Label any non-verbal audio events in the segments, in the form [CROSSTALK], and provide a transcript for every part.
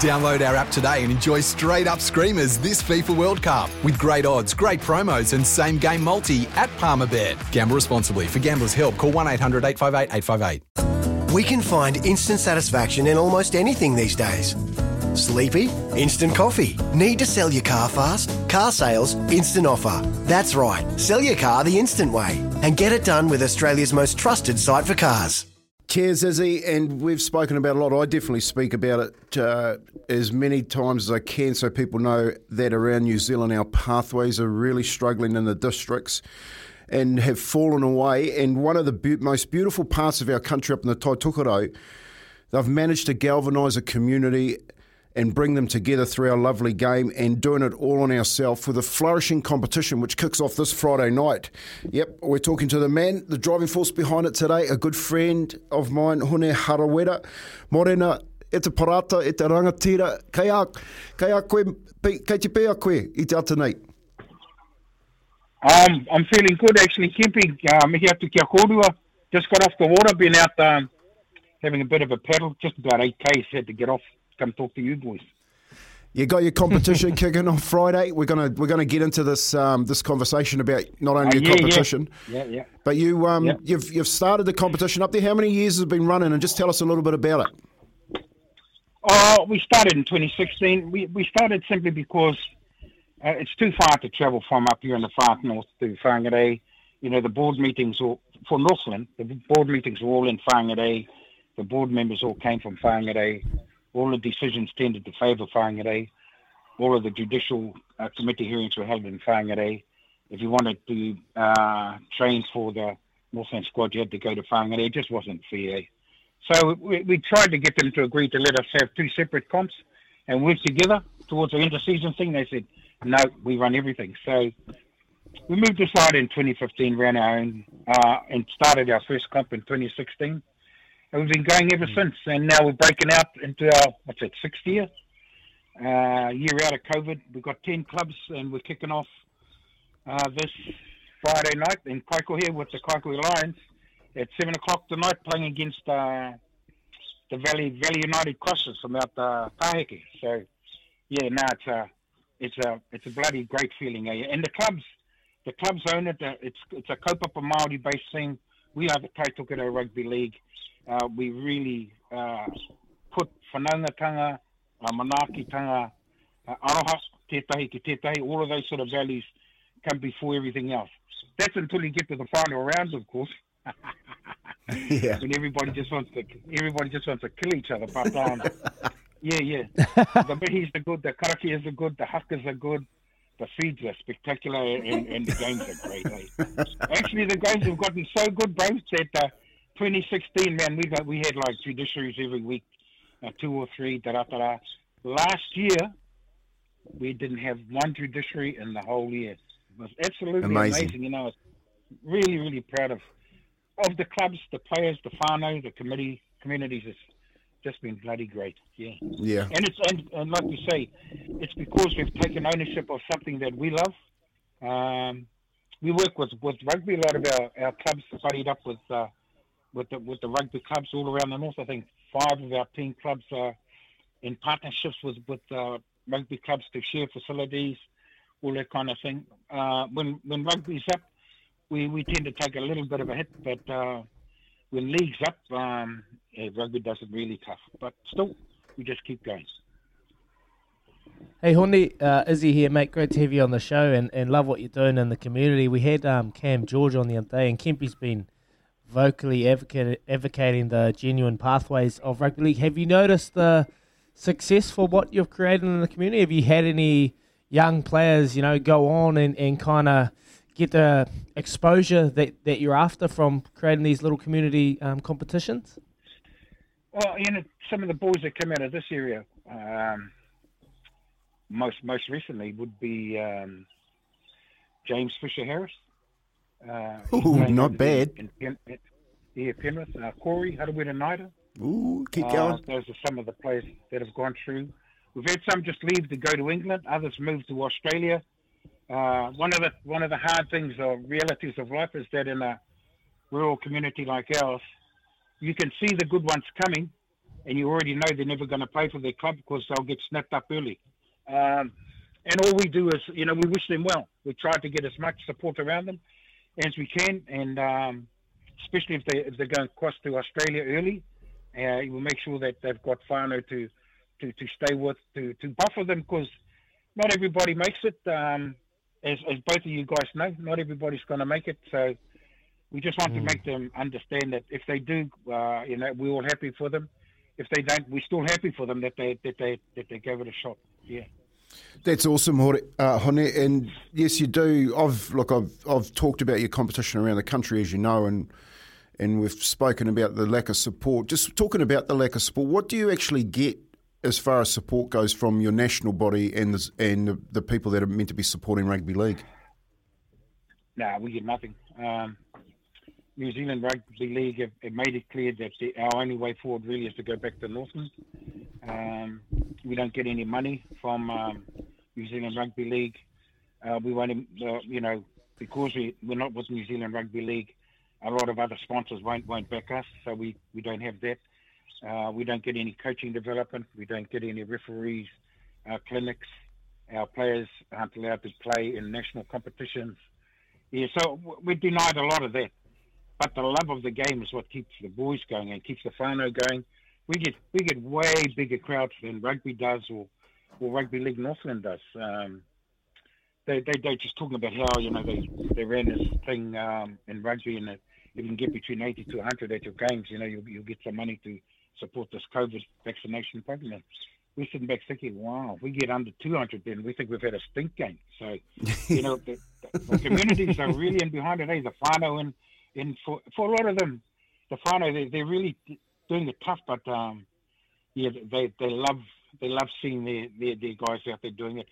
Download our app today and enjoy straight up screamers this FIFA World Cup with great odds, great promos, and same game multi at Palmerbet. Gamble responsibly. For gamblers' help, call 1 800 858 858. We can find instant satisfaction in almost anything these days. Sleepy? Instant coffee. Need to sell your car fast? Car sales, instant offer. That's right. Sell your car the instant way and get it done with Australia's most trusted site for cars. Cheers, Izzy, and we've spoken about a lot. I definitely speak about it uh, as many times as I can so people know that around New Zealand our pathways are really struggling in the districts and have fallen away. And one of the be- most beautiful parts of our country up in the Tai Tokerau, they've managed to galvanise a community and bring them together through our lovely game and doing it all on ourselves with a flourishing competition which kicks off this Friday night. Yep, we're talking to the man, the driving force behind it today, a good friend of mine, Hone Harawira. Morena, e te parata, e rangatira, kei a, kei a koe, kei te koe i te ata nei. Um, I'm feeling good actually, Kempy. Uh, me here to kia korua. Just got off the water, been out um, having a bit of a paddle, just about 8 k's, had to get off come talk to you boys. You got your competition [LAUGHS] kicking off Friday. We're gonna we're gonna get into this um, this conversation about not only Uh, your yeah, competition, Yeah, yeah. but you um, Yeah. you've you've started the competition up there. How many years has it been running? And just tell us a little bit about it. Oh, we started in 2016. We we started simply because uh, it's too far to travel from up here in the far north to Whangarei. You know, the board meetings all, for Northland, the board meetings were all in Whangarei. The board members all came from Whangarei. All the decisions tended to favour Whangarei. All of the judicial uh, committee hearings were held in Whangarei. If you wanted to uh, train for the Northland squad, you had to go to Whangarei. It just wasn't fair. So we, we tried to get them to agree to let us have two separate comps and work together towards the end-of-season thing. They said, no, we run everything. So we moved aside in 2015, ran our own, uh, and started our first comp in 2016. And we've been going ever since. And now we're breaking out into our, what's it, sixth year? Uh, year out of COVID. We've got 10 clubs and we're kicking off uh, this Friday night in Kaikohe here with the Kaikohe Lions at 7 o'clock tonight playing against uh, the Valley Valley United Crossers from out uh, Taheke. So, yeah, no, it's a, it's a, it's a bloody great feeling. Eh? And the clubs, the clubs own it. Uh, It's, it's a kaupapa Māori based thing. We are the Tai Tokerau Rugby League. Uh, we really uh, put whanaungatanga, uh, manaakitanga, uh, aroha, tētahi ki tētahi, all of those sort of values come before everything else. That's until you get to the final rounds, of course. [LAUGHS] Yeah. when everybody just wants to everybody just wants to kill each other. But um, [LAUGHS] yeah, yeah, [LAUGHS] the mihis are good, the karakias are good, the hakas are good, the feeds are spectacular, and, and the games are great. Eh? [LAUGHS] Actually, the games have gotten so good, both That uh, 2016, man, we got we had like judiciaries every week, uh, two or three. Da da da. Last year, we didn't have one judiciary in the whole year. It was absolutely Amazing. amazing. You know, I was really, really proud of of the clubs, the players, the whānau, the committee, communities. It's just been bloody great. Yeah. Yeah. And it's and, and like you say, it's because we've taken ownership of something that we love. Um, we work with, with rugby. A lot of our, our clubs buddied up with uh, with the with the rugby clubs all around the north. I think five of our team clubs are in partnerships with with uh, rugby clubs to share facilities, all that kind of thing. Uh, when when rugby's up, we, we tend to take a little bit of a hit, but uh, when leagues up, um, yeah, rugby does it really tough. But still, we just keep going. Hey, Hone, uh, Izzy here, mate. Great to have you on the show and, and love what you're doing in the community. We had um, Cam George on the other day, and Kempy's been vocally advocating the genuine pathways of rugby league. Have you noticed the success for what you've created in the community? Have you had any young players, you know, go on and, and kind of get the exposure that, that you're after from creating these little community um, competitions? Well, you know, some of the boys that come out of this area, um, most most recently would be um, James Fisher Harris. Uh, Ooh, not bad. In, in, in, yeah, Penrith. Uh, Corey Harawira Ooh, keep uh, going. Those are some of the players that have gone through. We've had some just leave to go to England. Others move to Australia. Uh, one of the one of the hard things or realities of life is that in a rural community like ours, you can see the good ones coming, and you already know they're never going to play for their club because they'll get snapped up early. Um, and all we do is, you know, we wish them well. We try to get as much support around them as we can, and um, especially if they if they're going across to Australia early, uh, we'll make sure that they've got whānau to to, to stay with to, to buffer them because not everybody makes it. Um, as, as both of you guys know, not everybody's going to make it. So we just want mm. to make them understand that if they do, uh, you know, we're all happy for them. If they don't, we're still happy for them that they that they that they gave it a shot. Yeah. That's awesome, Hone. Uh, and yes, you do. I've look, I've I've talked about your competition around the country, as you know, and and we've spoken about the lack of support. Just talking about the lack of support, what do you actually get as far as support goes from your national body and the, and the, people that are meant to be supporting rugby league? No, nah, we get nothing. Um, New Zealand Rugby League have, have made it clear that the, our only way forward really is to go back to Northland. Um, we don't get any money from um, New Zealand Rugby League. Uh, we won't, uh, you know, because we, we're not with New Zealand Rugby League, a lot of other sponsors won't won't back us, so we, we don't have that. Uh, we don't get any coaching development. We don't get any referees, uh, clinics. Our players aren't allowed to play in national competitions. Yeah, so we're denied a lot of that. But the love of the game is what keeps the boys going and keeps the whānau going. We get we get way bigger crowds than rugby does or, or rugby league Northland does. Um, they they they're just talking about how you know they they ran this thing um, in rugby and if you can get between 80 to 100 at your games, you know you'll you'll get some money to support this COVID vaccination program. We're sitting back thinking, wow, if we get under 200, then we think we've had a stink game. So, [LAUGHS] you know, the, the communities are really in behind it. Hey, the whānau and and for for a lot of them, the whānau they they're really doing it tough, but um, yeah, they they love they love seeing their, their their guys out there doing it.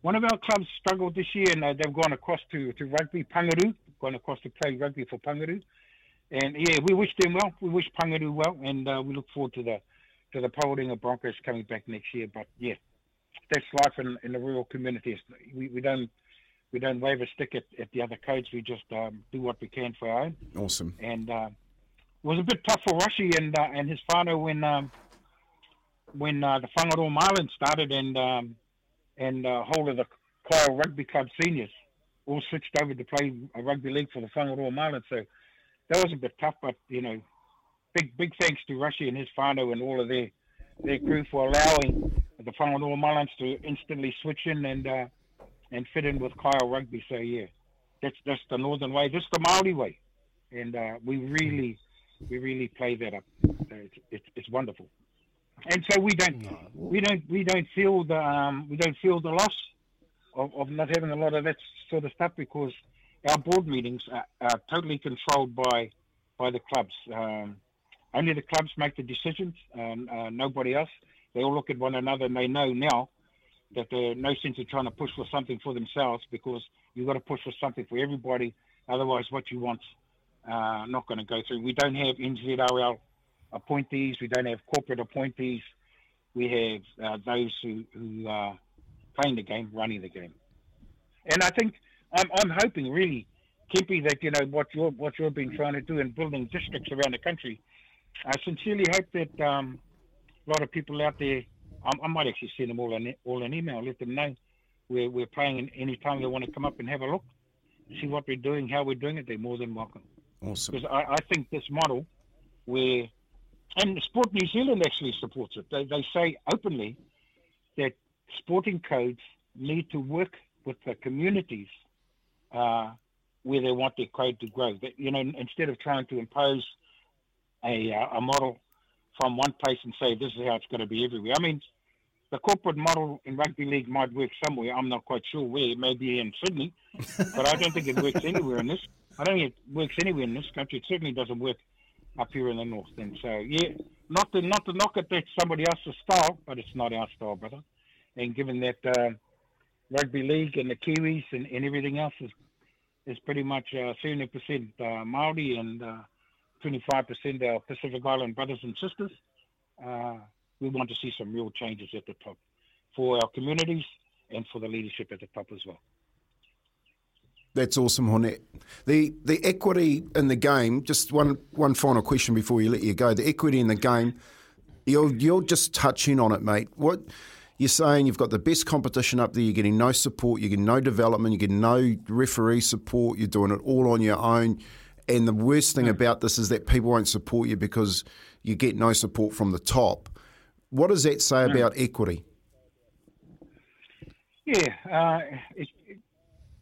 One of our clubs struggled this year, and uh, they've gone across to to rugby Panguru, gone across to play rugby for Panguru, and yeah, we wish them well. We wish Panguru well, and uh, we look forward to the to the Pawarenga Broncos coming back next year. But yeah, that's life in, in the rural communities. We, we don't we don't wave a stick at, at the other codes. We just um, do what we can for our own. Awesome. And uh, it was a bit tough for Rashi and uh, and his father when um, when uh, the Whangaroa Marlins started and um, and uh, whole of the Kyle Rugby Club seniors all switched over to play a rugby league for the Whangaroa Marlins. So that was a bit tough, but you know, big big thanks to Rushy and his father and all of their their crew for allowing the Whangaroa Marlins to instantly switch in and uh, and fit in with Kyle Rugby. So yeah, that's that's the northern way. This is the Maori way, and uh, we really we really play that up. So it's, it's, it's wonderful, and so we don't we don't we don't feel the um, we don't feel the loss of, of not having a lot of that sort of stuff because our board meetings are, are totally controlled by by the clubs. Um, only the clubs make the decisions, and uh, nobody else. They all look at one another and they know now that there's no sense of trying to push for something for themselves because you've got to push for something for everybody. Otherwise, what you want uh, not going to go through. We don't have NZRL appointees. We don't have corporate appointees. We have uh, those who, who are playing the game, running the game. And I think I'm, I'm hoping really, Kempy, that you know what you're what you've been trying to do in building districts around the country. I sincerely hope that um, a lot of people out there I, I might actually send them all an all an email, let them know we're we're playing any time they want to come up and have a look, see what we're doing, how we're doing it. They're more than welcome. Awesome. Because I, I think this model where, and Sport New Zealand actually supports it. They, they say openly that sporting codes need to work with the communities uh, where they want their code to grow. But, you know, instead of trying to impose a, uh, a model from one place and say this is how it's going to be everywhere. I mean, the corporate model in rugby league might work somewhere. I'm not quite sure where. Maybe in Sydney, [LAUGHS] but I don't think it works anywhere in this. I don't think it works anywhere in this country. It certainly doesn't work up here in the north. And so, yeah, not to not to knock it that's somebody else's style, but it's not our style, brother. And given that uh, rugby league and the Kiwis and, and everything else is is pretty much uh, 70% uh, Maori and uh, 25% our Pacific Island brothers and sisters. Uh, we want to see some real changes at the top for our communities and for the leadership at the top as well. That's awesome, Hone. The the equity in the game. Just one one final question before you let you go. The equity in the game. You're you're just touching on it, mate. What you're saying? You've got the best competition up there. You're getting no support. You're getting no development. You're getting no referee support. You're doing it all on your own. And the worst thing about this is that people won't support you because you get no support from the top. What does that say about equity? Yeah, uh, it,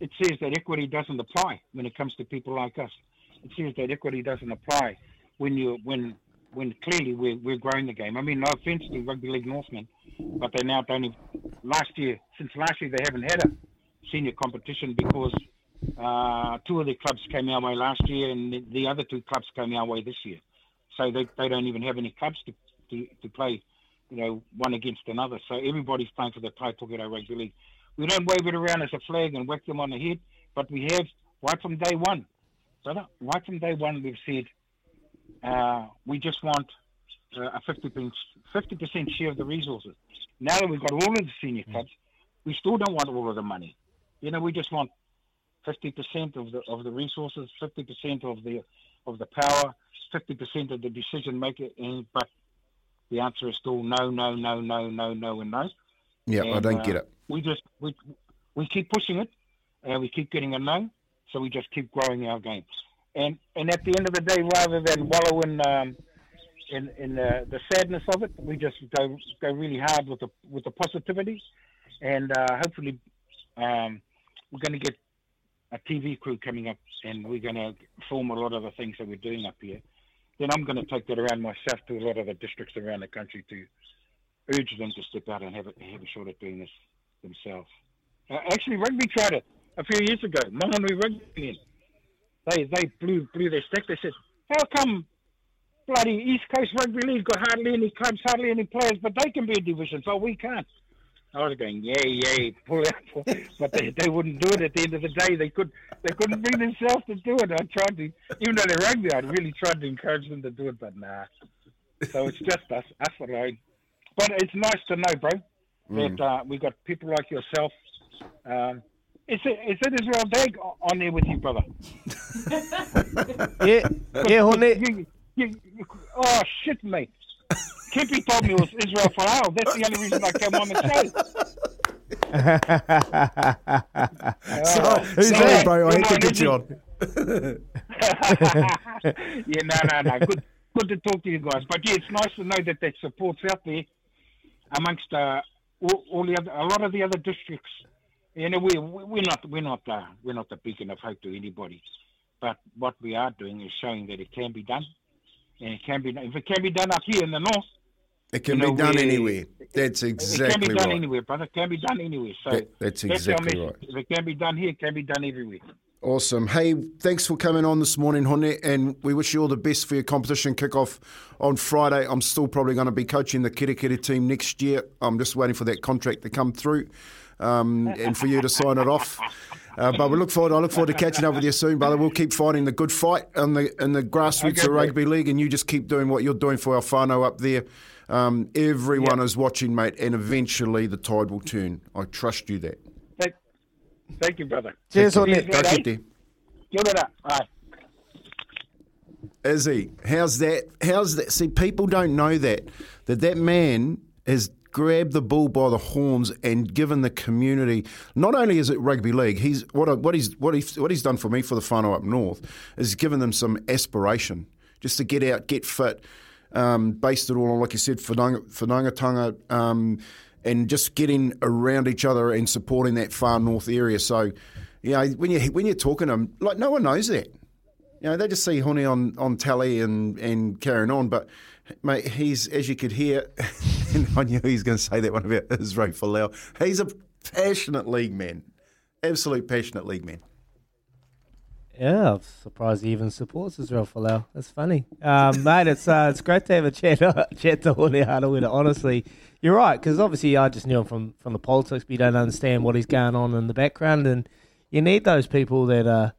it says that equity doesn't apply when it comes to people like us. It says that equity doesn't apply when you when when clearly we're, we're growing the game. I mean, no offence to rugby league Northmen, but they now don't. Last year, since last year, they haven't had a senior competition because uh, two of the clubs came our way last year, and the, the other two clubs came our way this year. So they, they don't even have any clubs to, to, to play, you know, one against another. So everybody's playing for the Tai Tokerau Rugby League. We don't wave it around as a flag and whack them on the head, but we have right from day one. Brother, right from day one, we've said uh, we just want a 50%, 50% share of the resources. Now that we've got all of the senior clubs, we still don't want all of the money. You know, we just want 50% of the of the resources, 50% of the of the power, 50% of the decision maker. And but the answer is still no, no, no, no, no, no, and no. Yeah, and, I don't uh, get it. We just we we keep pushing it, and we keep getting a no. So we just keep growing our game. And and at the end of the day, rather than wallow in um, in in uh, the sadness of it, we just go go really hard with the with the positivity, and uh, hopefully um, we're going to get a TV crew coming up, and we're going to film a lot of the things that we're doing up here. Then I'm going to take that around myself to a lot of the districts around the country to urge them to step out and have a, have a shot at doing this themselves. Uh, actually, rugby tried it a few years ago. Mangonui Rugby, they they blew blew their stick. They said, "How come bloody East Coast Rugby League got hardly any clubs, hardly any players, but they can be a division, but we can't?" I was going, yay, yay, pull out, but they, they wouldn't do it. At the end of the day, they could they couldn't bring themselves to do it. I tried to, even though they're rugby, I really tried to encourage them to do it, but nah. So it's just us, us alone. But it's nice to know, bro, that uh, we got people like yourself. Um, is it is it Israel Dagg on there with you, brother? Yeah, yeah, [LAUGHS] Hone. You, you, you, oh shit, mate. Kippy told me it was Israel Folau. That's the only reason I came on the show. [LAUGHS] Sorry, Who's sorry, that? bro. I had to get you on. yeah, no, no, no. Good, good to talk to you guys. But yeah, it's nice to know that that support's out there amongst uh, all, all the other, a lot of the other districts. You know, we- we're not we're not uh, we're not the beacon of hope to anybody, but what we are doing is showing that it can be done, and it can be done. If it can be done up here in the north, It can you know, be done anywhere. That's exactly right. it can be done right. anywhere, brother. It can be done anywhere. So That- that's exactly message. right. If it can be done here, it can be done everywhere. Awesome. Hey, thanks for coming on this morning, Hone, and we wish you all the best for your competition kickoff on Friday. I'm still probably going to be coaching the Kirikiri team next year. I'm just waiting for that contract to come through um, and for you to sign it off. Uh, but we look forward. I look forward to catching up with you soon, brother. We'll keep fighting the good fight in the in the grassroots Okay, of rugby league, and you just keep doing what you're doing for our whānau up there. Um, everyone is watching, mate, and eventually the tide will turn. I trust you that. Thank, thank you, brother. Cheers, Hone. Cheers, Ka mate, kite. Kia ora. Izzy, how's that? How's that? See, people don't know that that that man has grabbed the bull by the horns and given the community. Not only is it rugby league, he's what what he's what he's what he's done for me for the whānau up north is given them some aspiration. just to get out, get fit, um, based it all on, like you said, whanaungatanga, um, and just getting around each other and supporting that far north area. So, you know, when you when you're talking to them, like no one knows that. You know, they just see Hone on, on tally and, and carrying on, but mate, he's as you could hear, [LAUGHS] I knew he was going to say that one about Israel Folau. He's a passionate league man, absolute passionate league man. Yeah, I'm surprised he even supports Israel Folau. That's funny, um, [LAUGHS] mate. It's uh, it's great to have a chat chat to Hone Harawira. Honestly, you're right because obviously I just knew him from from the politics, but you don't understand what is going on in the background, and you need those people that are,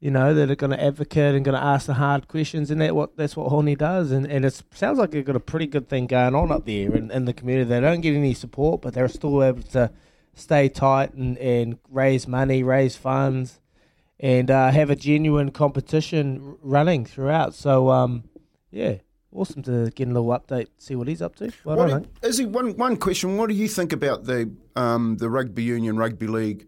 you know, that are going to advocate and going to ask the hard questions, and that what that's what Hone does, and and it sounds like they've got a pretty good thing going on up there in, in the community. They don't get any support, but they're still able to stay tight and and raise money, raise funds and uh, have a genuine competition running throughout. So, um, yeah, awesome to get a little update, see what he's up to. Well, What I do- Izzy, one, one question. What do you think about the um, the rugby union, rugby league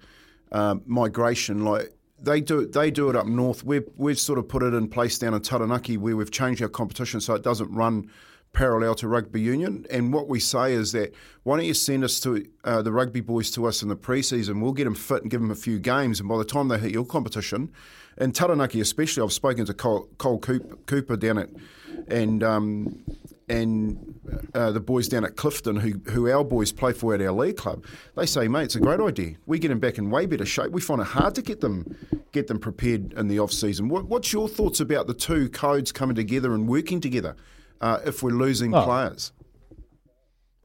um, migration? Like they do, they do it up north. We've we've sort of put it in place down in Taranaki where we've changed our competition so it doesn't run parallel to rugby union. And what we say is that why don't you send us to uh, the rugby boys to us in the preseason? We'll get them fit and give them a few games, and by the time they hit your competition, in Taranaki especially, I've spoken to Cole, Cole Cooper, down at and um, and uh, the boys down at Clifton, who who our boys play for at our league club, they say, mate, it's a great idea. We get them back in way better shape. We find it hard to get them get them prepared in the off season. What, what's your thoughts about the two codes coming together and working together? Uh, if we're losing Oh. players,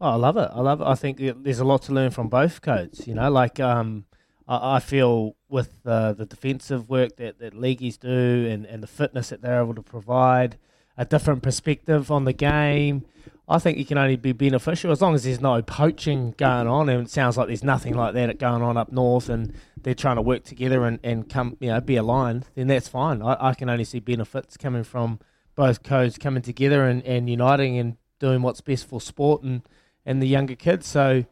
Oh, I love it. I love it. I think there's a lot to learn from both codes. You know, like um, I, I feel with uh, the defensive work that, that leagueies do and, and the fitness that they're able to provide, a different perspective on the game. I think it can only be beneficial as long as there's no poaching going on. And it sounds like there's nothing like that going on up north, and they're trying to work together and, and come, you know, be aligned. Then that's fine. I, I can only see benefits coming from both codes coming together and, and uniting and doing what's best for sport and, and the younger kids. So,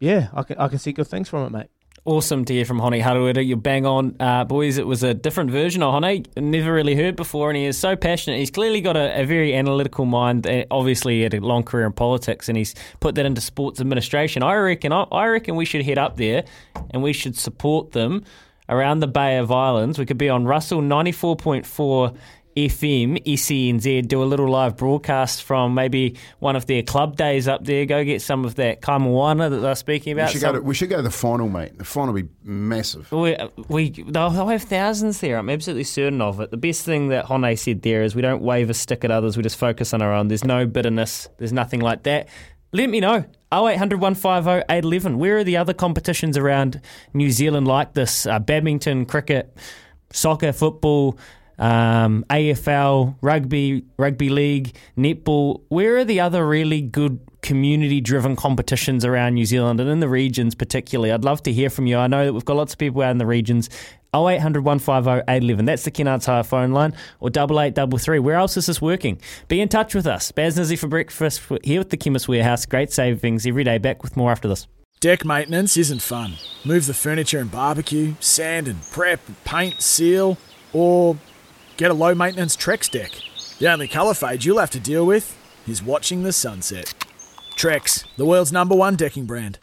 yeah, I can I can see good things from it, mate. Awesome to hear from Hone Harawira. You're bang on, uh, boys. It was a different version of Hone, never really heard before, and he is so passionate. He's clearly got a, a very analytical mind. uh, Obviously, he had a long career in politics, and he's put that into sports administration. I reckon. I, I reckon we should head up there, and we should support them around the Bay of Islands. We could be on Russell ninety four point four. FM, SENZ, do a little live broadcast from maybe one of their club days up there. Go get some of that kaimoana that they're speaking about. we should, some- go to, we should go to the final, mate. The final will be massive. we, we they'll, they'll have thousands there. I'm absolutely certain of it. The best thing that Hone said there is we don't wave a stick at others. We just focus on our own. There's no bitterness. There's nothing like that. Let me know. 0800 150 811. Where are the other competitions around New Zealand like this? Uh, badminton, cricket, soccer, football, um, AFL, rugby, rugby league, netball. Where are the other really good community driven competitions around New Zealand and in the regions particularly? I'd love to hear from you. I know that we've got lots of people out in the regions. 0800 150 811. That's the Kennards Hire phone line or 8833. Where else is this working? Be in touch with us. Baz Nizzy for breakfast here with the Chemist Warehouse. Great savings every day. Back with more after this. Deck maintenance isn't fun. Move the furniture and barbecue, sand and prep, paint, seal, or get a low maintenance Trex deck. The only colour fade you'll have to deal with is watching the sunset. Trex, the world's number one decking brand.